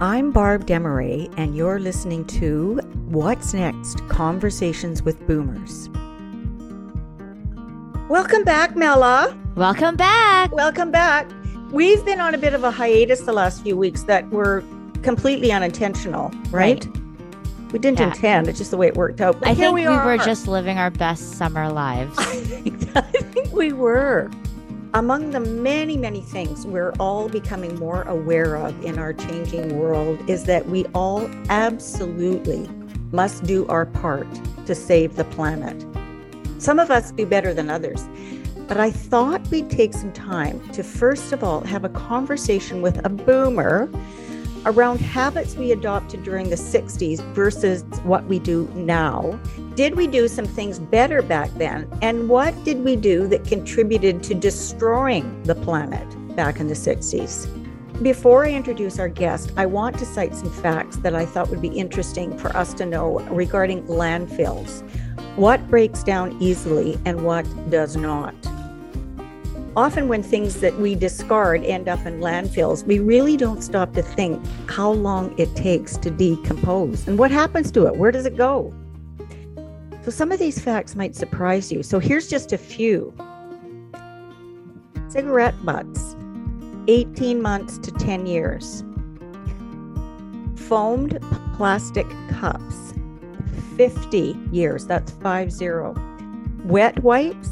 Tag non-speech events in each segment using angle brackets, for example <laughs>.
I'm Barb Desmarais, and you're listening to What's Next Conversations with Boomers. Welcome back, Mela. Welcome back. Welcome back. We've been on a bit of a hiatus the last few weeks that were completely unintentional, right? Right. We didn't Yeah. intend, it's just the way it worked out. But I think we, we, were just living our best summer lives. I <laughs> think, I think we were. Among the many, many things we're all becoming more aware of in our changing world is that we all absolutely must do our part to save the planet. Some of us do better than others. But I thought we'd take some time to first of all have a conversation with a boomer around habits we adopted during the 60s versus what we do now. Did we do some things better back then? And what did we do that contributed to destroying the planet back in the 60s? Before I introduce our guest, I want to cite some facts that I thought would be interesting for us to know regarding landfills. What breaks down easily and what does not? Often, when things that we discard end up in landfills, we really don't stop to think how long it takes to decompose and what happens to it. Where does it go? So, some of these facts might surprise you. So, here's just a few cigarette butts, 18 months to 10 years. Foamed plastic cups, 50 years. That's 5 0. Wet wipes,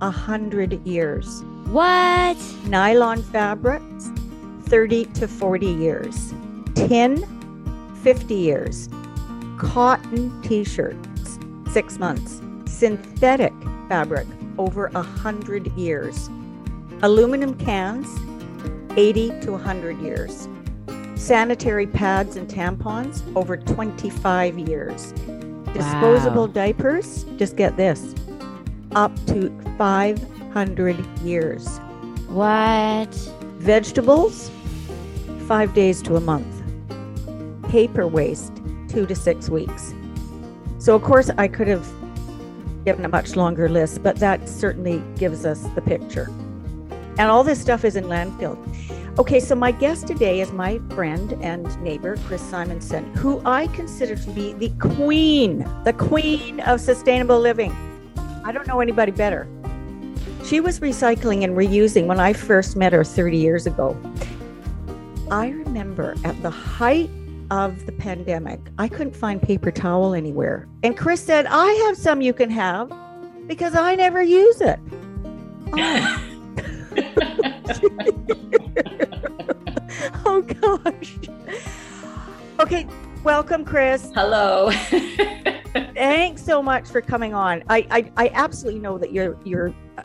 100 years. what? Nylon fabrics, 30 to 40 years. Tin, 50 years. Cotton t shirts, six months. Synthetic fabric, over a 100 years. Aluminum cans, 80 to 100 years. Sanitary pads and tampons, over 25 years. Disposable Wow. diapers, just get this, up to 500 years. What? Vegetables, five days to a month. Paper waste, two to six weeks. So, of course, I could have given a much longer list, but that certainly gives us the picture. And all this stuff is in landfill. Okay, so my guest today is my friend and neighbor, Chris Simonson, who I consider to be the queen, the queen of sustainable living. I don't know anybody better. She was recycling and reusing when I first met her 30 years ago. I remember at the height of the pandemic, I couldn't find paper towel anywhere. And Chris said, I have some you can have because I never use it. <laughs> Oh, <laughs> oh gosh. Okay, welcome, Chris. Hello. <laughs> Thanks so much for coming on. I, I, I absolutely know that you're you're uh,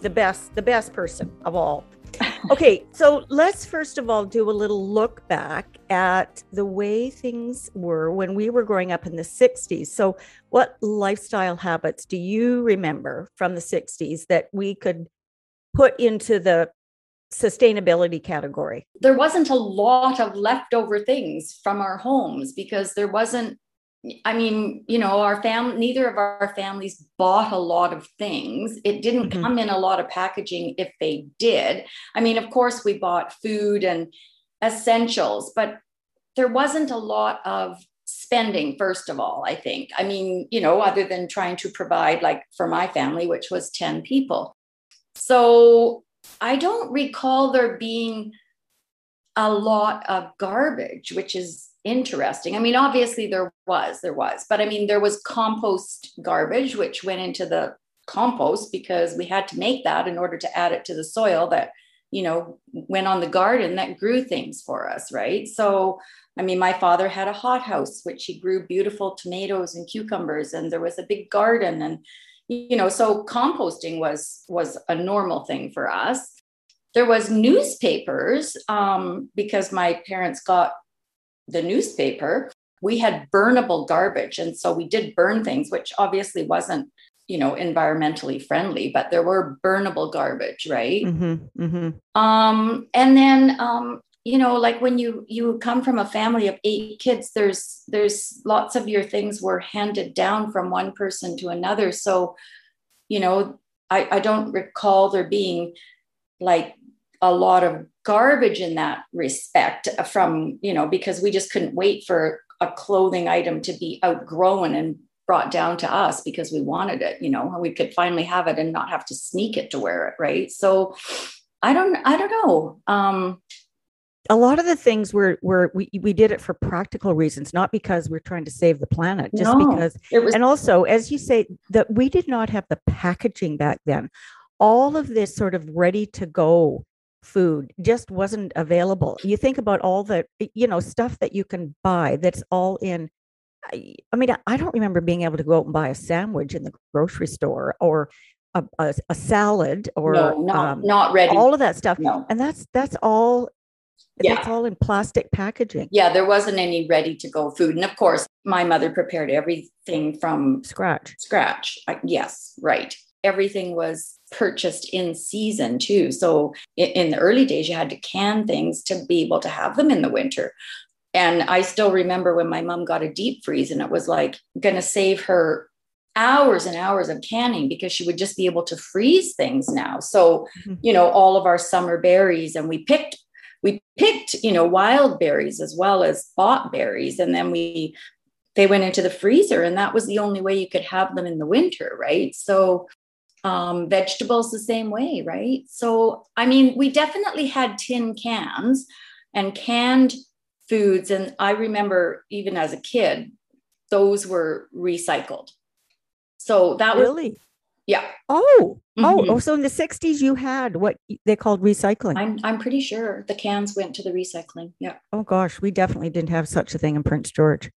the best the best person of all. <laughs> Okay, so let's first of all do a little look back at the way things were when we were growing up in the 60s. So, what lifestyle habits do you remember from the 60s that we could put into the sustainability category? there wasn't a lot of leftover things from our homes because there wasn't I mean, you know, our family, neither of our families bought a lot of things. It didn't Mhm. come in a lot of packaging if they did. I mean, of course, we bought food and essentials, but there wasn't a lot of spending, first of all, I think. I mean, you know, other than trying to provide, like for my family, which was 10 people. So I don't recall there being a lot of garbage, which is interesting. I mean, obviously there was, there was, but I mean, there was compost garbage, which went into the compost because we had to make that in order to add it to the soil that, you know, went on the garden that grew things for us, right? So, I mean, my father had a hothouse, which he grew beautiful tomatoes and cucumbers, and there was a big garden. And, you know, so composting was was a normal thing for us there was newspapers um, because my parents got the newspaper we had burnable garbage. And so we did burn things which obviously wasn't you know environmentally friendly but there were burnable garbage right? Mm-hmm, mm-hmm. um and then um you know like when you you come from a family of eight kids there's there's lots of your things were handed down from one person to another. So you know i i don't recall there being like a lot of garbage in that respect from you know because we just couldn't wait for a clothing item to be outgrown and brought down to us because we wanted it you know we could finally have it and not have to sneak it to wear it right? So i don't i don't know. Um a lot of the things were were we, we did it for practical reasons not because we're trying to save the planet just No, because it was and also as you say that we did not have the packaging back then. All of this sort of ready to go food just wasn't available. You think about all the you know stuff that you can buy that's all in i, I mean i don't remember being able to go out and buy a sandwich in the grocery store or a, a, a salad or no not, um, not ready. all of that stuff no. and that's that's all Yeah. that's all in plastic packaging. Yeah there wasn't any ready to go food and of course my mother prepared everything from scratch. scratch yes right. Everything was purchased in season too. So in, in the early days you had to can things to be able to have them in the winter. And i still remember when my mom got a deep freeze and it was like going to save her hours and hours of canning because she would just be able to freeze things now. So Mhm. you know all of our summer berries and we picked we picked you know wild berries as well as bought berries. And then we they went into the freezer and that was the only way you could have them in the winter right? So um, vegetables the same way right? So i mean we definitely had tin cans and canned foods and i remember even as a kid those were recycled. So that was really? Yeah. Oh oh Mhm. oh so in the 60s you had what they called recycling. I'm i'm pretty sure the cans went to the recycling yeah. Oh gosh we definitely didn't have such a thing in prince george.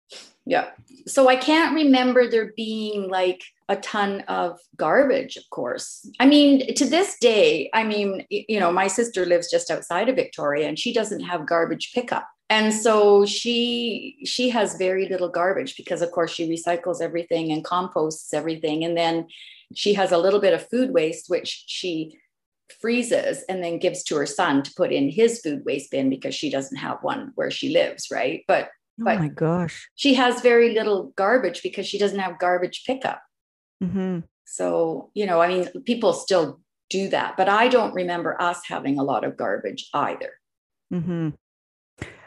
Yeah. So I can't remember there being like a ton of garbage, of course. I mean, to this day, I mean, you know, my sister lives just outside of Victoria and she doesn't have garbage pickup. And so she she has very little garbage because of course she recycles everything and composts everything and then she has a little bit of food waste which she freezes and then gives to her son to put in his food waste bin because she doesn't have one where she lives, right? But oh But- my gosh she has very little garbage because she doesn't have garbage pickup. Hmm So, you know, I mean, people still do that, but I don't remember us having a lot of garbage either. Mm-hmm.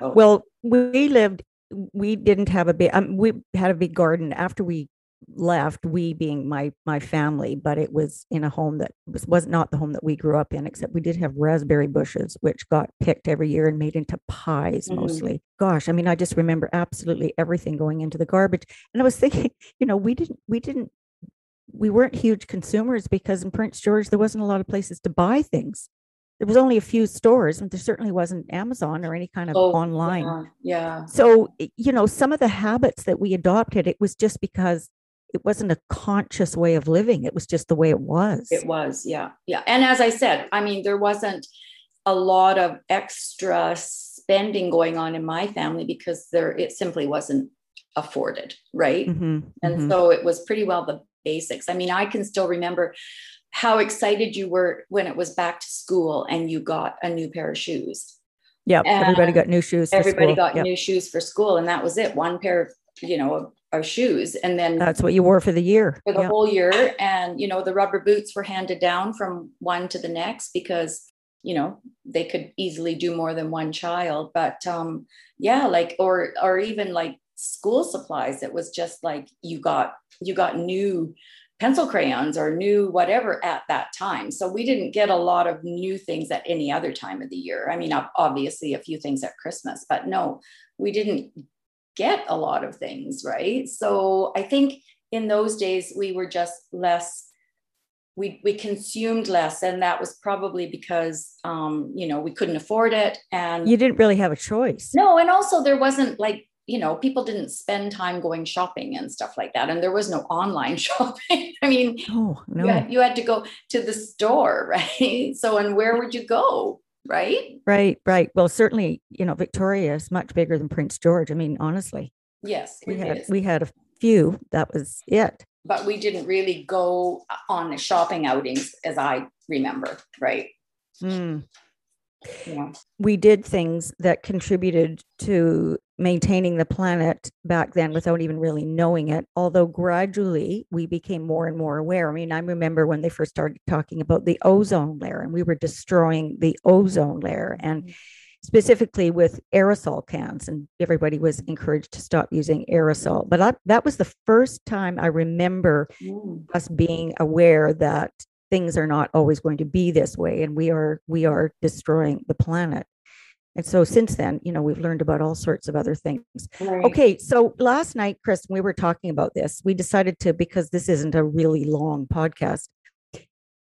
Oh. well we lived we didn't have a big um, we had a big garden after we left we being my my family but it was in a home that was, was not the home that we grew up in except we did have raspberry bushes which got picked every year and made into pies Mhm. mostly gosh i mean i just remember absolutely everything going into the garbage and i was thinking <laughs> you know we didn't we didn't we weren't huge consumers because in prince george there wasn't a lot of places to buy things there was only a few stores and there certainly wasn't amazon or any kind of Oh, online Yeah, yeah. so, you know, some of the habits that we adopted, it was just because it wasn't a conscious way of living. It was just the way it was. It was, yeah, yeah. And as I said, I mean, there wasn't a lot of extra spending going on in my family because there it simply wasn't afforded, right? Mhm, And mhm. so it was pretty well the basics. I mean, I can still remember how excited you were when it was back to school and you got a new pair of shoes. yeah, everybody got new shoes. Everybody school. got Yep. new shoes for school, and that was it. One pair of, you know, of, of shoes. And then That's what you wore for the year. for the Yep. whole year. And, you know, the rubber boots were handed down from one to the next because, you know, they could easily do more than one child. But um, yeah, like, or, or even like school supplies, it was just like you got, you got new pencil crayons or new whatever at that time. So we didn't get a lot of new things at any other time of the year. I mean, obviously a few things at Christmas, but no, we didn't get a lot of things, right? So I think in those days we were just less we we consumed less and that was probably because um you know we couldn't afford it and You didn't really have a choice. no and also there wasn't like you know people didn't spend time going shopping and stuff like that and there was no online <laughs> shopping i mean Oh, no. you, had, you had to go to the store <laughs> right so and where would you go right Right, right. Well, certainly, you know, Victoria is much bigger than Prince George. I mean, honestly, yes we had is. we had a few. That was it. but we didn't really go on shopping outings as i remember right Mm. Yeah. we did things that contributed to maintaining the planet back then without even really knowing it. Although gradually we became more and more aware. I mean, I remember when they first started talking about the ozone layer and we were destroying the ozone layer and specifically with aerosol cans and everybody was encouraged to stop using aerosol but I, that was the first time i remember Mm. us being aware that things are not always going to be this way and we are we are destroying the planet and so since then you know we've learned about all sorts of other things Right. okay so last night chris we were talking about this we decided to because this isn't a really long podcast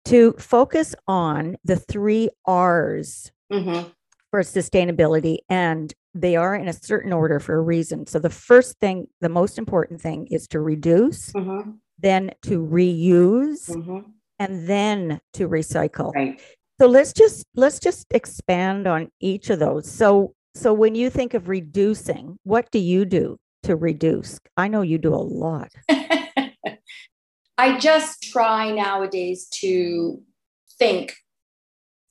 to focus on the three r's Mhm. for sustainability and they are in a certain order for a reason so the first thing the most important thing is to reduce Mhm. then to reuse Mhm. and then to recycle Right. So let's just let's just expand on each of those. So so when you think of reducing what do you do to reduce? I know you do a lot. <laughs> I just try nowadays to think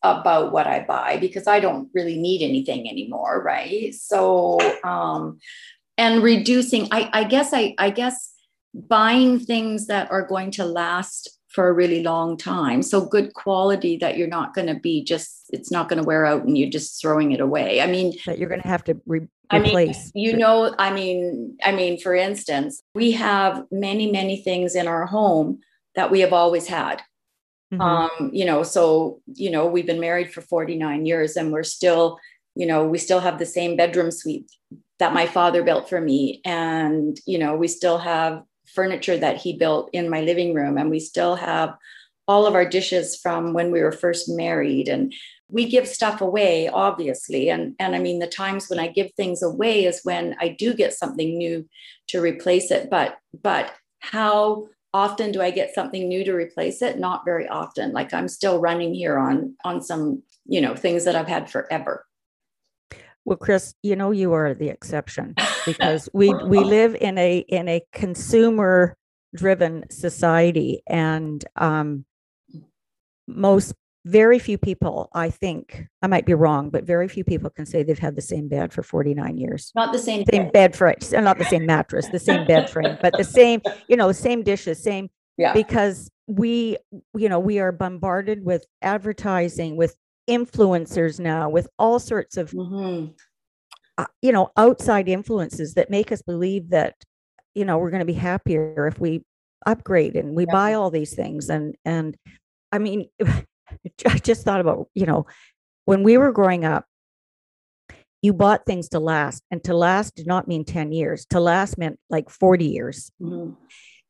about what I buy because I don't really need anything anymore, right? So um and reducing I I guess I I guess buying things that are going to last for a really long time. So good quality that you're not going to be just it's not going to wear out and you're just throwing it away. I mean, that you're going to have to re- I mean, replace you know, I mean, I mean, for instance, we have many, many things in our home that we have always had. Mhm. Um, you know, so you know, we've been married for 49 years and we're still, you know, we still have the same bedroom suite that my father built for me. And, you know, we still have furniture that he built in my living room, and we still have all of our dishes from when we were first married. And we give stuff away, obviously. And, and I mean, the times when I give things away is when I do get something new to replace it. But but how often do I get something new to replace it? Not very often. Like I'm still running here on on some, you know, things that I've had forever. Well chris you know you are the exception <laughs> because we we live in a in a consumer driven society and um most very few people i think i might be wrong but very few people can say they've had the same bed for 49 years. Not the same same bed. frame uh, not the same mattress the same bed frame but the same <laughs> you know same dishes same Yeah. because we you know we are bombarded with advertising with influencers now with all sorts of Mhm. uh, you know outside influences that make us believe that you know we're going to be happier if we upgrade and we Yeah. buy all these things and and i mean <laughs> i just thought about you know when we were growing up you bought things to last and to last did not mean 10 years to last meant like 40 years Mhm.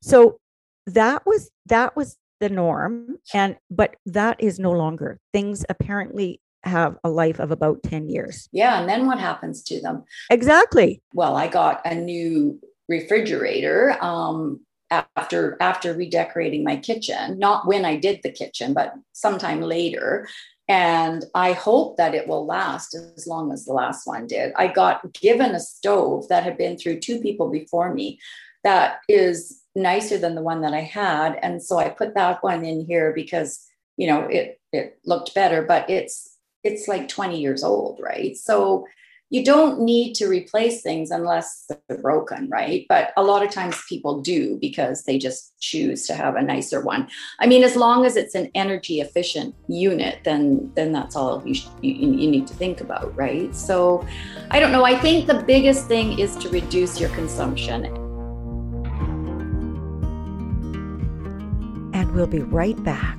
so that was that was the norm and but that is no longer things apparently have a life of about 10 years Yeah. And then what happens to them? exactly well i got a new refrigerator um, after after redecorating my kitchen not when i did the kitchen but sometime later and i hope that it will last as long as the last one did i got given a stove that had been through two people before me that is nicer than the one that i had and so i put that one in here because you know it it looked better but it's it's like 20 years old right so you don't need to replace things unless they're broken, right? But a lot of times people do because they just choose to have a nicer one. I mean, as long as it's an energy efficient unit, then then that's all you, sh- you you need to think about, right? So, I don't know. I think the biggest thing is to reduce your consumption. We'll be right back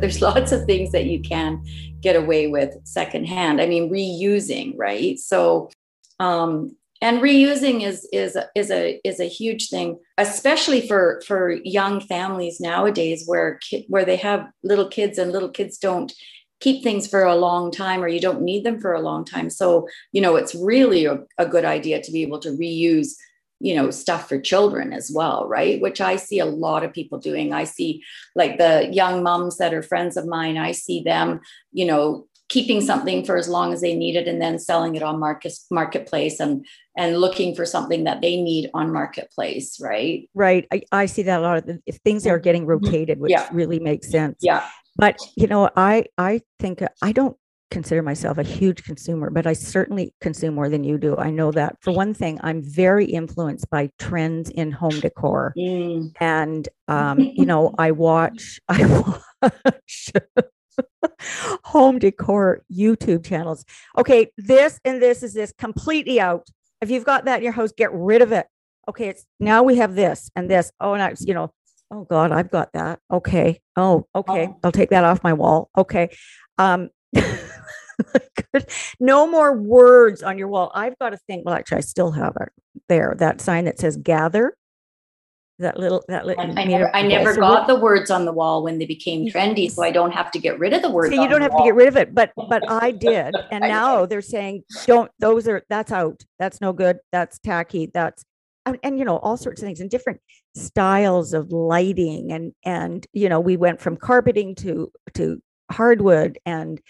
There's <laughs> lots of things that you can get away with secondhand. I mean, reusing, right? So, um, and reusing is is is a is a huge thing, especially for for young families nowadays, where ki- where they have little kids and little kids don't keep things for a long time or you don't need them for a long time. So, you know, it's really a, a good idea to be able to reuse you know stuff for children as well right? Which i see a lot of people doing. I see like the young moms that are friends of mine i see them you know keeping something for as long as they need it and then selling it on market marketplace and and looking for something that they need on marketplace right? Right. I, I see that a lot of if things are getting mm-hmm. rotated which Yeah. really makes sense. Yeah but you know i i think uh, i don't consider myself a huge consumer but i certainly consume more than you do. I know that for one thing i'm very influenced by trends in home decor. Mm. and um you <laughs> know i watch <laughs> i watch <laughs> home decor youtube channels. Okay this and this is this completely out. If you've got that in your house get rid of it. Okay it's now we have this and this. Oh and i you know oh god i've got that. Okay. Oh okay. Oh. i'll take that off my wall. Okay. Um <laughs> no more words on your wall. I've got to think well actually i still have it there that sign that says gather. That little that little I, I never, I never got the words on the wall when they became trendy, so I don't have to get rid of the words. so you don't have to get rid of it but but <laughs> i did and I now they're saying don't those are that's out. That's no good. That's tacky. That's and, and you know all sorts of things and different styles of lighting and and you know we went from carpeting to to hardwood and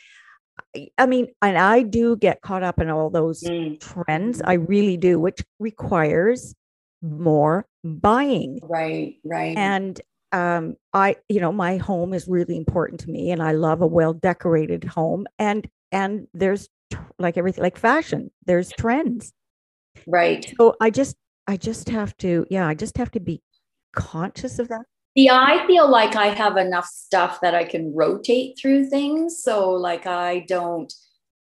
I- mean and i do get caught up in all those Mm, trends i really do which requires more buying. Right, right. and um i you know my home is really important to me and i love a well decorated home and and there's like everything like fashion there's trends. Right. so i just i just have to yeah i just have to be conscious of that Yeah, I feel like I have enough stuff that I can rotate through things. So like I don't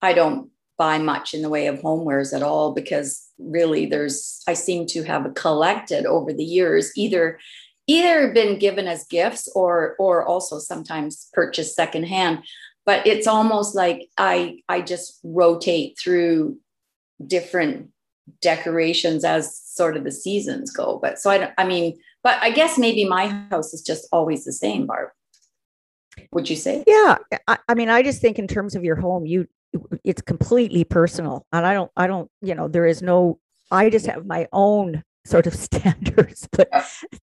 I don't buy much in the way of homewares at all because really there's I seem to have collected over the years either either been given as gifts or or also sometimes purchased secondhand. But it's almost like I I just rotate through different decorations as sort of the seasons go. But so I don't- I mean but I guess maybe my house is just always the same, Barb. Would you say? yeah I, I mean i just think in terms of your home you it's completely personal and i don't i don't you know there is no i just have my own sort of <laughs> standards but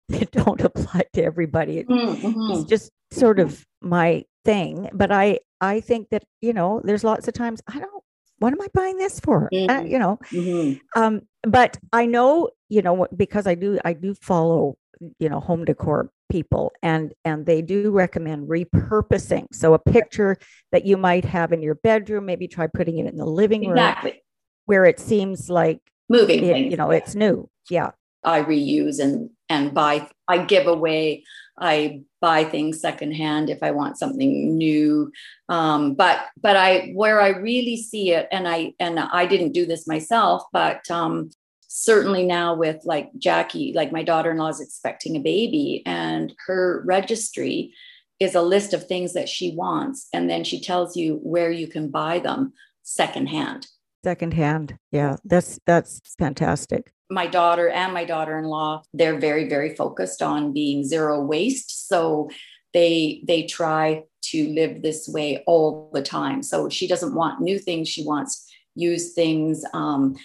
they don't apply to everybody It- Mm, mhm. it's just sort of my thing but i i think that you know there's lots of times i don't what am i buying this for I- Mhm. you know Mhm. um but i know you know what- because i do i do follow you know home decor people and and they do recommend repurposing so a picture that you might have in your bedroom maybe try putting it in the living room Exactly. where it seems like Moving it, you know it's new yeah I reuse and and buy. I give away. I buy things secondhand if I want something new. Um, but but I where I really see it, and I and I didn't do this myself, but um, certainly now with like Jackie, like my daughter-in-law is expecting a baby, and her registry is a list of things that she wants, and then she tells you where you can buy them secondhand. secondhand. Yeah that's that's fantastic. My daughter and my daughter-in-law they're very very focused on being zero waste so they they try to live this way all the time. So she doesn't want new things she wants used things um,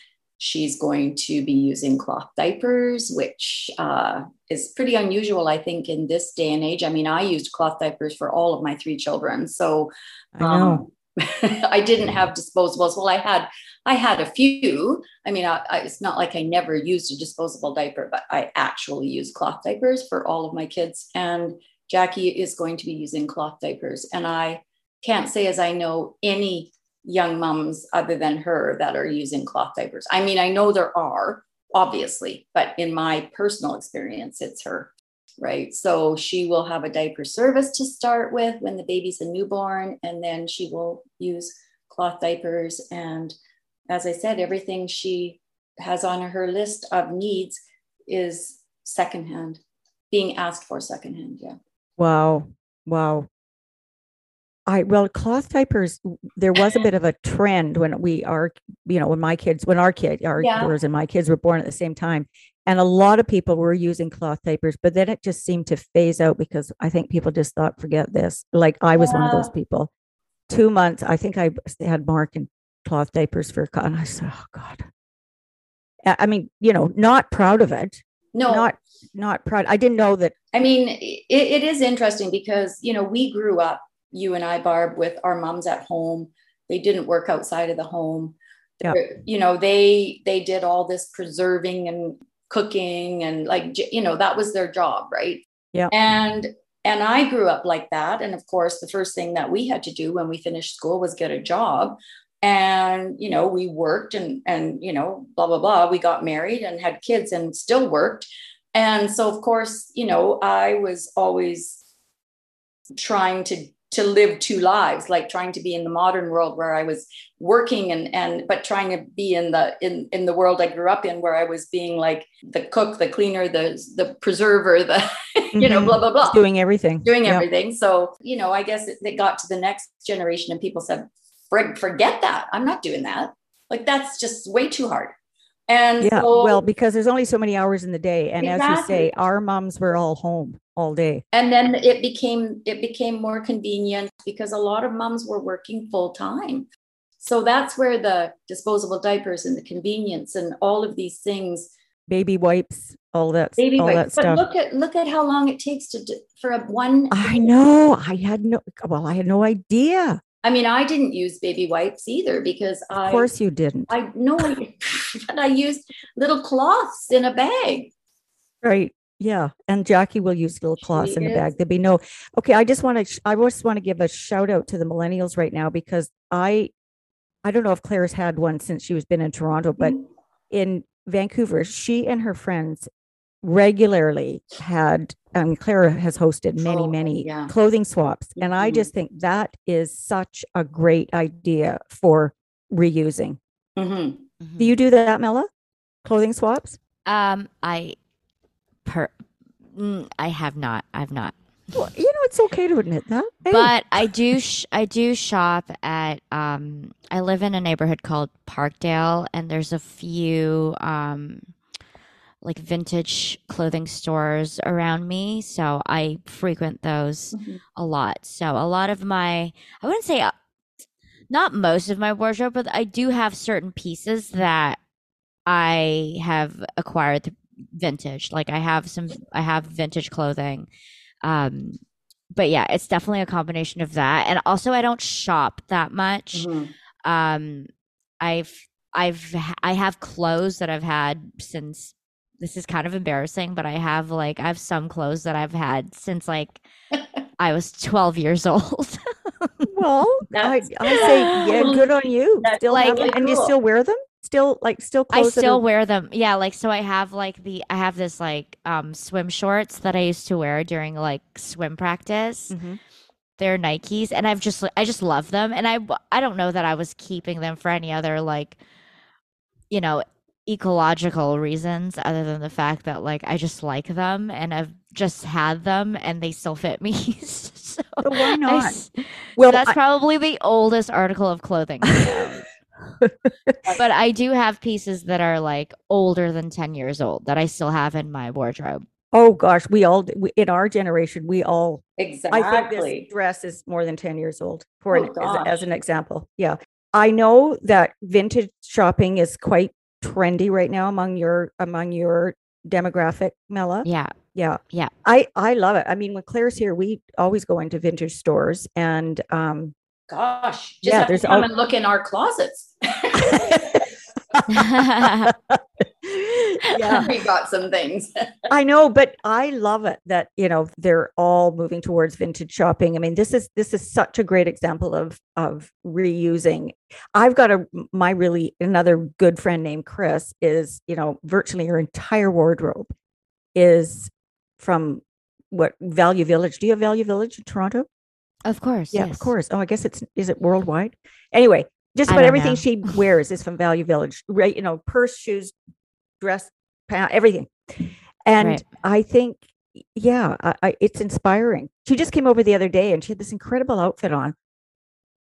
she's going to be using cloth diapers which uh, is pretty unusual i think in this day and age i mean i used cloth diapers for all of my three children so i know um, <laughs> I didn't have disposables. Well, I had I had a few. I mean, I, I, it's not like I never used a disposable diaper, but I actually use cloth diapers for all of my kids. And Jackie is going to be using cloth diapers, and I can't say as I know any young mums other than her that are using cloth diapers. I mean, I know there are obviously, but in my personal experience, it's her right? So she will have a diaper service to start with when the baby's a newborn, and then she will use cloth diapers. And as I said, everything she has on her list of needs is secondhand, being asked for secondhand. Yeah. Wow. Wow. I well, cloth diapers. There was a bit of a trend when we are, you know, when my kids, when our kid, our Yeah. yours and my kids were born at the same time, and a lot of people were using cloth diapers, but then it just seemed to phase out because I think people just thought, forget this. Like I was one of those people. Two months, I think I had Mark in cloth diapers for, and I said, oh God. I I mean, you know, not proud of it. No, Not, not proud. I didn't know that. I mean, it, it is interesting because, you know, we grew up, you and I, Barb, with our moms at home they didn't work outside of the home. Yeah. You know, they they did all this preserving and cooking and like you know that was their job, right? Yeah. And and I grew up like that. And of course, the first thing that we had to do when we finished school was get a job. And you know, we worked and and you know, blah blah blah. We got married and had kids and still worked. And so, of course, you know, I was always trying to to live two lives like trying to be in the modern world where i was working and and but trying to be in the in in the world i grew up in where i was being like the cook the cleaner the the preserver the <laughs> you know Mhm. blah blah blah doing everything. doing Yeah. everything so you know i guess it, it got to the next generation and people said forget that i'm not doing that like that's just way too hard and Yeah. so, well, because there's only so many hours in the day. And as you say, our moms were all home all day. and then it became it became more convenient because a lot of moms were working full time so that's where the disposable diapers and the convenience and all of these things Baby wipes, all that baby all wipes. that but stuff. look at look at how long it takes to do, for a one I know. I had no well, I had no idea. I mean i didn't use baby wipes either because Of i course you didn't. i know <laughs> I, but i used little cloths in a bag Right. Yeah. And Jackie will use little cloths She in the is. bag. There'd be no, okay. I just want to, I just want to give a shout out to the millennials right now because I, I don't know if Claire's had one since she was been in Toronto, but mm-hmm. in Vancouver, she and her friends regularly had, um, Clara has hosted many, Oh, many yeah. clothing swaps. And I Mhm. just think that is such a great idea for reusing. Mhm. Do you do that, Mela? Clothing swaps? Um, I per mm, I have not. I've not. Well, you know, it's okay to admit that. Hey. But I do sh- I do shop at um I live in a neighborhood called Parkdale and there's a few um like vintage clothing stores around me, so I frequent those Mhm. a lot. So a lot of my I wouldn't say uh, not most of my wardrobe, but I do have certain pieces that I have acquired vintage. Like I have some I have vintage clothing. Um but yeah, it's definitely a combination of that. And also I don't shop that much. Mhm. Um I've I've I have clothes that I've had since this is kind of embarrassing, but I have like I have some clothes that I've had since like <laughs> I was 12 years old. Well, <laughs> I, I say, yeah, good on you. That's Still like- have them, and you still wear them? Still like still I clothes that still are- wear them. Yeah, like so I have like the I have this like um swim shorts that I used to wear during like swim practice. Mhm. They're Nikes and I've just I just love them and I I don't know that I was keeping them for any other like you know ecological reasons other than the fact that like I just like them and I've just had them and they still fit me. <laughs> so So why I not? s- so Well, that's I- probably the oldest article of clothing. <laughs> But I do have pieces that are like older than 10 years old that I still have in my wardrobe. oh gosh, we all we, in our generation, we all. exactly I think this dress is more than ten years old. For Oh, an, as, as an example, yeah, I know that vintage shopping is quite trendy right now among your among your demographic, Mela. Yeah. Yeah. Yeah. I I love it. I mean, when Claire's here, we always go into vintage stores and um gosh just Yeah, have there's to come al- and look in our closets <laughs> <laughs> <laughs> yeah, <laughs> we got some things <laughs> I know, but I love it that, you know, they're all moving towards vintage shopping. I mean, this is this is such a great example of of reusing. I've got a my really another good friend named Chris is, you know, virtually her entire wardrobe is from what Value Village. Do you have Value Village in Toronto? of course. Yeah, yes. of course. Oh, I guess it's is it worldwide? Anyway, just about everything know. she wears is from Value Village, right? You know, purse, shoes, dress, everything. And Right. I think, yeah, I, I, it's inspiring. She just came over the other day and she had this incredible outfit on,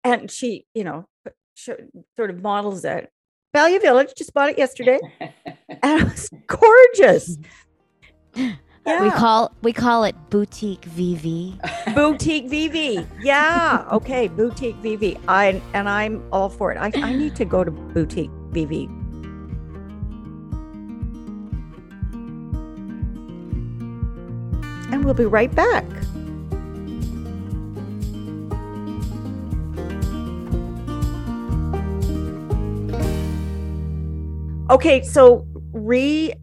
and she, you know, uh, sh- sort of models it. Value Village just bought it yesterday, <laughs> and it was gorgeous. <laughs> Yeah. We call we call it boutique VV. <laughs> boutique VV. Yeah. Okay. Boutique VV. I and I'm all for it. I, I need to go to boutique VV. And we'll be right back. Okay, so recycling.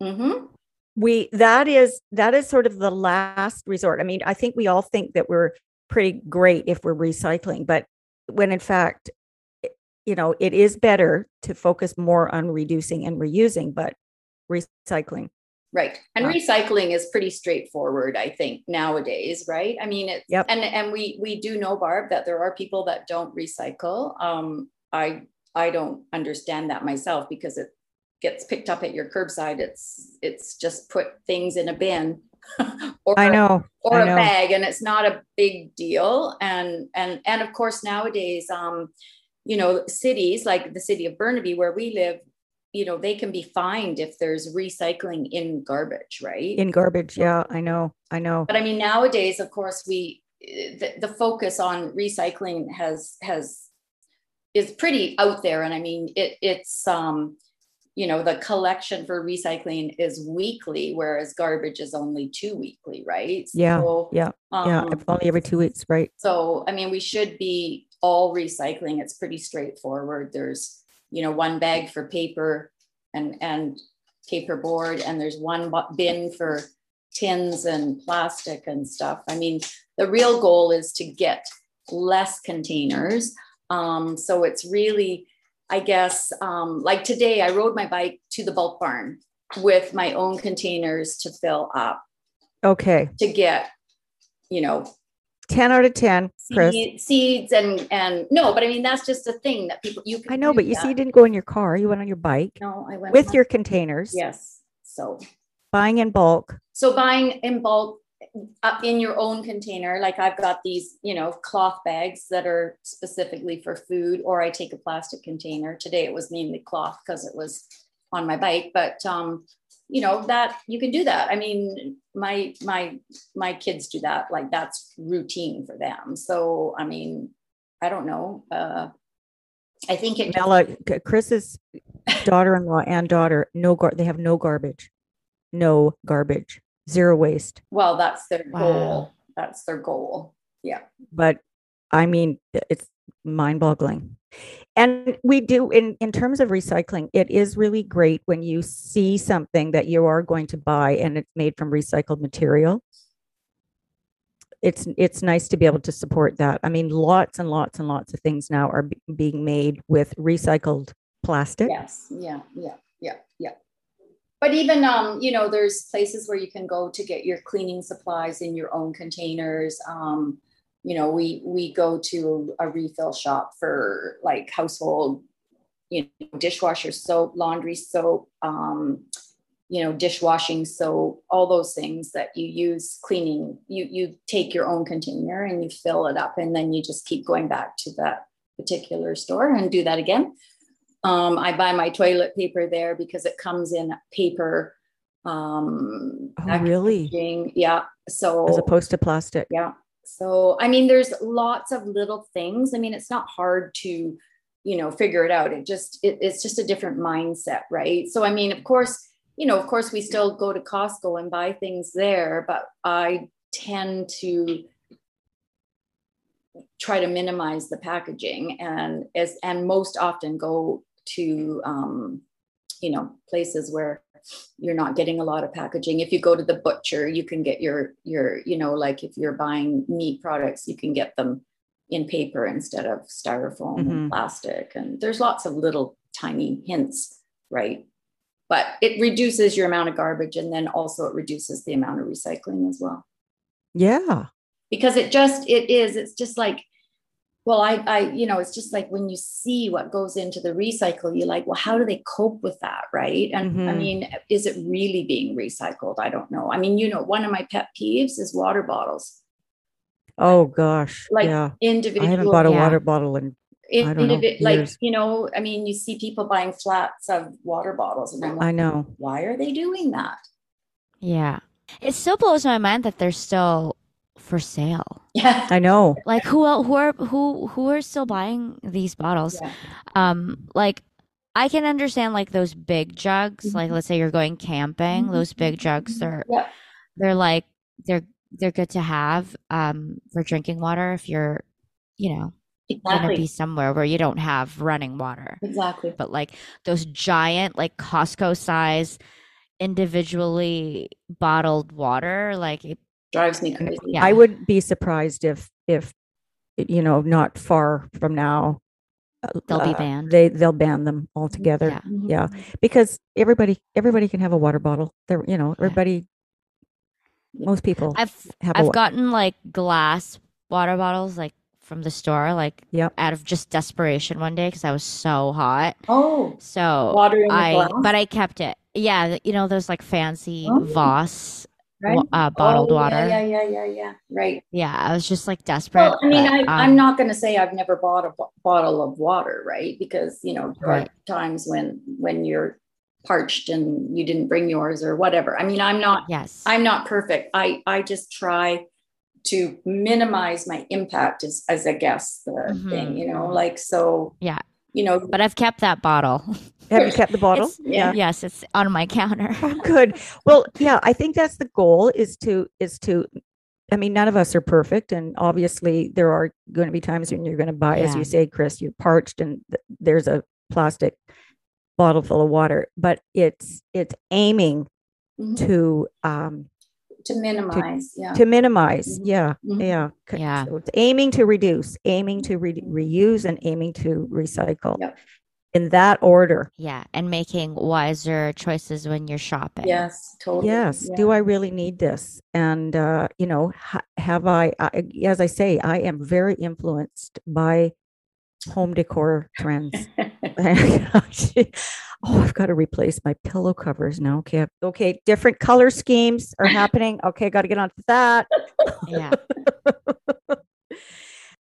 Mm-hmm. We that is that is sort of the last resort. I mean, I think we all think that we're pretty great if we're recycling, but when in fact, you know, it is better to focus more on reducing and reusing, but recycling. Right. And Yeah. recycling is pretty straightforward, I think, nowadays, right? I mean, it's Yep. and and we we do know, Barb, that there are people that don't recycle. Um, I I don't understand that myself because it gets picked up at your curbside. It's it's just put things in a bin <laughs> or I know. or I a know. bag and it's not a big deal and and and of course nowadays um you know cities like the city of burnaby where we live you know they can be fined if there's recycling in garbage right In garbage. Yeah, I know. I know. but i mean nowadays of course we the, the focus on recycling has has is pretty out there and i mean it it's um you know the collection for recycling is weekly whereas garbage is only two weekly right Yeah, So, yeah, Yeah, um, if only every two weeks, right? so, I mean, we should be all recycling. It's pretty straightforward. There's, you know, one bag for paper and and paperboard, and there's one bin for tins and plastic and stuff. I mean, the real goal is to get less containers. Um, so it's really, I guess, um, like today, I rode my bike to the bulk barn with my own containers to fill up Okay. to get, you know, 10 out of 10, Chris. seeds and and no, but I mean that's just a thing that people you can. I know, but you that. see, you didn't go in your car. You went on your bike no, I went with your containers, yes. So buying in bulk. so buying in bulk up in your own container, like I've got these, you know, cloth bags that are specifically for food, or I take a plastic container. Today it was mainly cloth because it was on my bike, but um, you know that you can do that. I mean, my my my kids do that. Like that's routine for them. So I mean, I don't know. Uh, I think it. Mela, C- Chris's daughter-in-law and daughter, no gar- they have no garbage. No garbage. Zero waste. Well, that's their Wow. goal. That's their goal. Yeah. But I mean, it's mind-boggling. And we do in in terms of recycling, it is really great when you see something that you are going to buy and it's made from recycled material. It's it's nice to be able to support that. I mean, lots and lots and lots of things now are be- being made with recycled plastic. Yes. Yeah. Yeah. Yeah. Yeah. But even um, you know, there's places where you can go to get your cleaning supplies in your own containers. Um, you know, we we go to a refill shop for like household, you know, dishwasher soap, laundry soap, um, you know, dishwashing soap, all those things that you use cleaning. You you take your own container and you fill it up, and then you just keep going back to that particular store and do that again. Um, I buy my toilet paper there because it comes in paper. Um, Oh, really? packaging. Yeah. So As opposed to plastic. yeah. So, I mean, there's lots of little things. I mean, it's not hard to, you know, figure it out. It just, it, it's just a different mindset, right? So, I mean, of course, you know, of course, we still go to Costco and buy things there, but I tend to try to minimize the packaging and as and most often go to um, you know places where you're not getting a lot of packaging if you go to the butcher you can get your your you know like if you're buying meat products you can get them in paper instead of styrofoam Mhm. and plastic and there's lots of little tiny hints right but it reduces your amount of garbage and then also it reduces the amount of recycling as well Yeah. because it just it is it's just like well i i you know it's just like when you see what goes into the recycle you're like well how do they cope with that right and i Mhm. mean is it really being recycled i don't know i mean you know one of my pet peeves is water bottles Oh gosh. like yeah. individual I haven't bought a Yeah. water bottle in in- I don't know, indivi- like you know i mean you see people buying flats of water bottles and i'm like I know. why are they doing that Yeah. It still blows my mind that they're still for sale. yeah I know. Like who el- who are who who are still buying these bottles? Yeah. Um like I can understand like those big jugs, like Mhm. let's say you're going camping, Mhm. those big jugs they're Yeah. they're like they're they're good to have um for drinking water if you're you know gonna be somewhere where you don't have running water. Exactly. But like those giant, like Costco size, individually bottled water, like it, Drives me crazy. Yeah. I wouldn't be surprised if if you know not far from now uh, They'll be uh, banned. They they'll ban them altogether yeah, Mhm. Yeah. because everybody everybody can have a water bottle. They're you know, everybody. Most people I've have a I've wa- gotten like glass water bottles like from the store, like Yep. out of just desperation one day because I was so hot. Oh, So water I, glass. but I kept it. Yeah, you know those like fancy Oh. Voss right? uh, bottled Oh, water. Yeah, yeah, yeah, yeah. Right. Yeah, I was just like desperate. Well, I mean, but, I, I'm um, not going to say I've never bought a bottle of water, right? Because you know there Right. are times when when you're parched and you didn't bring yours or whatever. I mean, I'm not Yes. I'm not perfect. I I just try to minimize my impact as as a guest the thing, Mhm. you know, like so. Yeah. You know, but I've kept that bottle. <laughs> Have you kept the bottle? It's- yeah. yes, it's on my counter. <laughs> Oh, good. Well, yeah, I think that's the goal is to is to I mean, none of us are perfect and obviously there are going to be times when you're going to buy as you say, Chris, you're parched and th- there's a plastic bottle full of water, but it's it's aiming mhm, to um to minimize, yeah. to minimize. Mhm. Yeah. Mhm. Yeah. Yeah. So it's aiming to reduce, aiming to re- reuse and aiming to recycle. Yep. In that order. Yeah, and making wiser choices when you're shopping. Yes, totally. Yes. yeah. Do I really need this? And, uh, you know, ha- have I, I, as I say, I am very influenced by home decor trends. <laughs> <laughs> oh, I've got to replace my pillow covers now. Okay. Okay. Different color schemes are happening. Okay. Got to get on to that. Yeah. <laughs>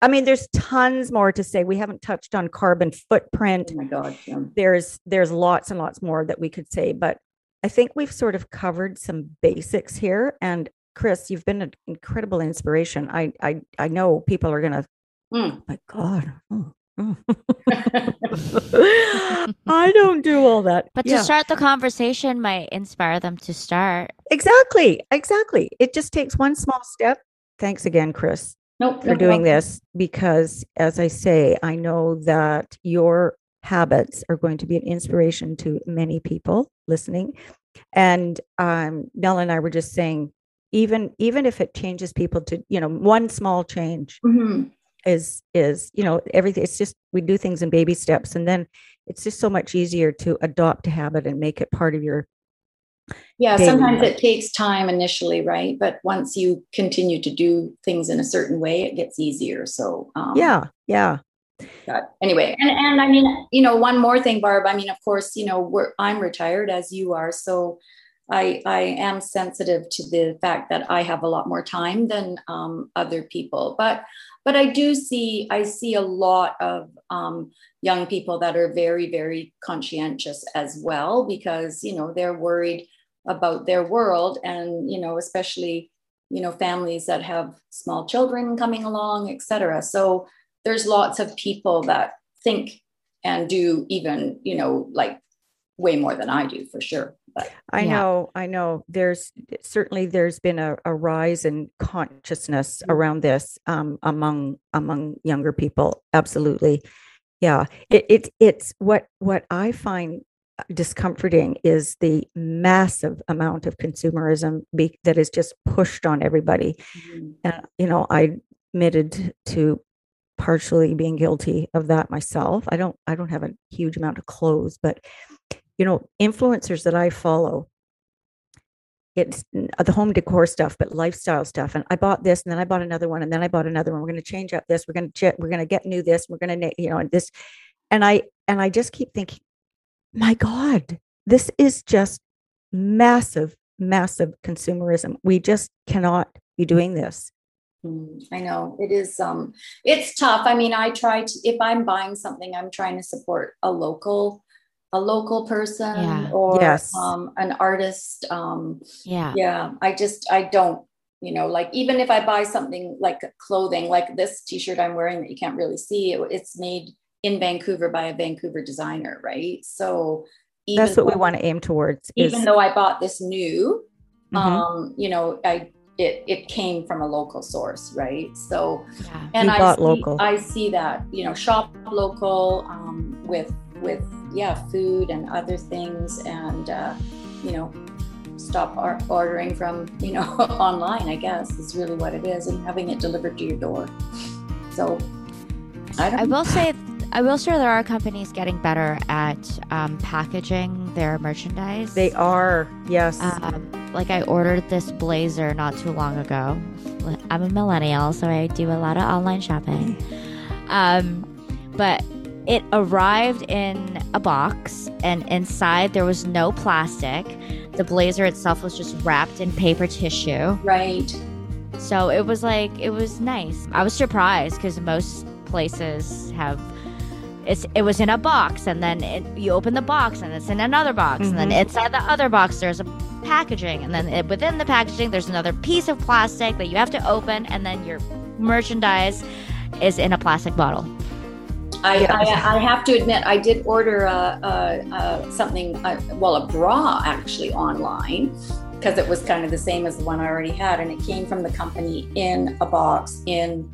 I mean, there's tons more to say. We haven't touched on carbon footprint. Oh my God. yeah. there's there's lots and lots more that we could say but i think we've sort of covered some basics here and chris you've been an incredible inspiration i i, I know people are gonna Mm. oh my god oh, <laughs> oh." i don't do all that But Yeah, to start the conversation might inspire them to start. exactly exactly it just takes one small step thanks again chris Nope. for no doing problem. this because as i say i know that your habits are going to be an inspiration to many people listening and um nell and i were just saying even even if it changes people to you know one small change Mhm. Is is you know everything it's just we do things in baby steps and then it's just so much easier to adopt a habit and make it part of your Yeah, sometimes life. it takes time initially, right? But once you continue to do things in a certain way, it gets easier. So, um, yeah yeah But anyway, and and I mean, you know, one more thing, Barb. I mean, of course, you know, we're I'm retired as you are, so I I am sensitive to the fact that I have a lot more time than um, other people. But but I do see I see a lot of um, young people that are very very conscientious as well because you know they're worried about their world and you know especially you know families that have small children coming along, etc. So there's lots of people that think and do even you know like way more than i do for sure but I Yeah. know, I know. There's certainly there's been a, a rise in consciousness Mm. around this um, among among younger people. Absolutely, yeah. It, it it's what what I find discomforting is the massive amount of consumerism be, that is just pushed on everybody. And you know, I admitted to partially being guilty of that myself. I don't I don't have a huge amount of clothes, but you know, influencers that I follow, it's the home decor stuff, but lifestyle stuff. And I bought this, and then I bought another one, and then I bought another one. We're going to change up this. We're going to ch- we're going to get new this. We're going to you know and this, and I and I just keep thinking, my God, this is just massive, massive consumerism. We just cannot be doing this. Mm, I know it is. Um, it's tough. I mean, I try to if I'm buying something, I'm trying to support a local, a local person Yeah. or Yes. um, an artist. Um, Yeah. yeah, I just I don't. You know, like even if I buy something like clothing, like this T-shirt I'm wearing that you can't really see, it, it's made in Vancouver by a Vancouver designer, right? So even That's what we want to aim towards. Is, even though I bought this new, Mhm. um, you know, I it it came from a local source, right? So, Yeah. and You I see, local. I see that you know shop local um, with with yeah food and other things, and uh, you know stop or- ordering from you know <laughs> online. I guess is really what it is, and having it delivered to your door. So, I don't. I will say, I will say there are companies getting better at um, packaging their merchandise. They are, yes. Um, like I ordered this blazer not too long ago. I'm a millennial, so I do a lot of online shopping. <laughs> Um, but it arrived in a box, and inside there was no plastic. The blazer itself was just wrapped in paper tissue. right. So it was like it was nice. I was surprised because most places have it's it was in a box and then it, you open the box and it's in another box and then Mhm. inside the other box there's a packaging and then it, within the packaging there's another piece of plastic that you have to open and then your merchandise is in a plastic bottle. I, Yeah. I, I have to admit, I did order uh, uh, uh, something, uh, well, a bra actually online because it was kind of the same as the one I already had. And it came from the company in a box in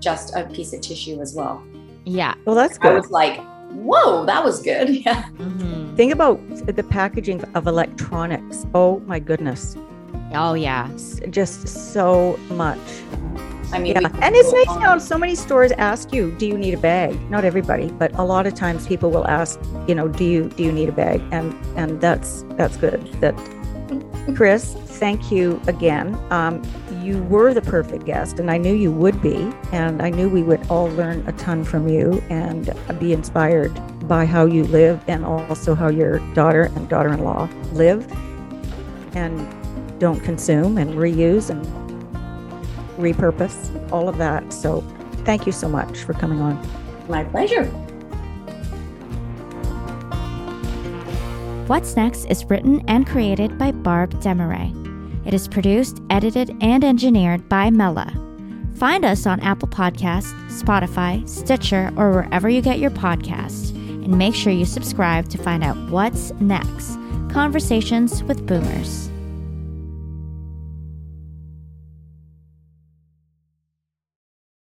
just a piece of tissue as well. Yeah. well, that's good. I good. was like, whoa, that was good. <laughs> Yeah. hmm Think about the packaging of electronics. Oh my goodness. Oh yeah. S- Just so much. I mean, Yeah. And it's nice now, so many stores ask you, do you need a bag? Not everybody, but a lot of times people will ask, you know, do you do you need a bag? And and that's that's good. That Chris, thank you again. Um, you were the perfect guest, and I knew you would be, and I knew we would all learn a ton from you and be inspired by how you live and also how your daughter and daughter-in-law live and don't consume and reuse and repurpose all of that. So, thank you so much for coming on. my pleasure. What's Next is written and created by Barb Demaray. It is produced, edited, and engineered by Mela. Find us on Apple Podcasts, Spotify, Stitcher, or wherever you get your podcasts. And make sure you subscribe to find out what's next. Conversations with Boomers.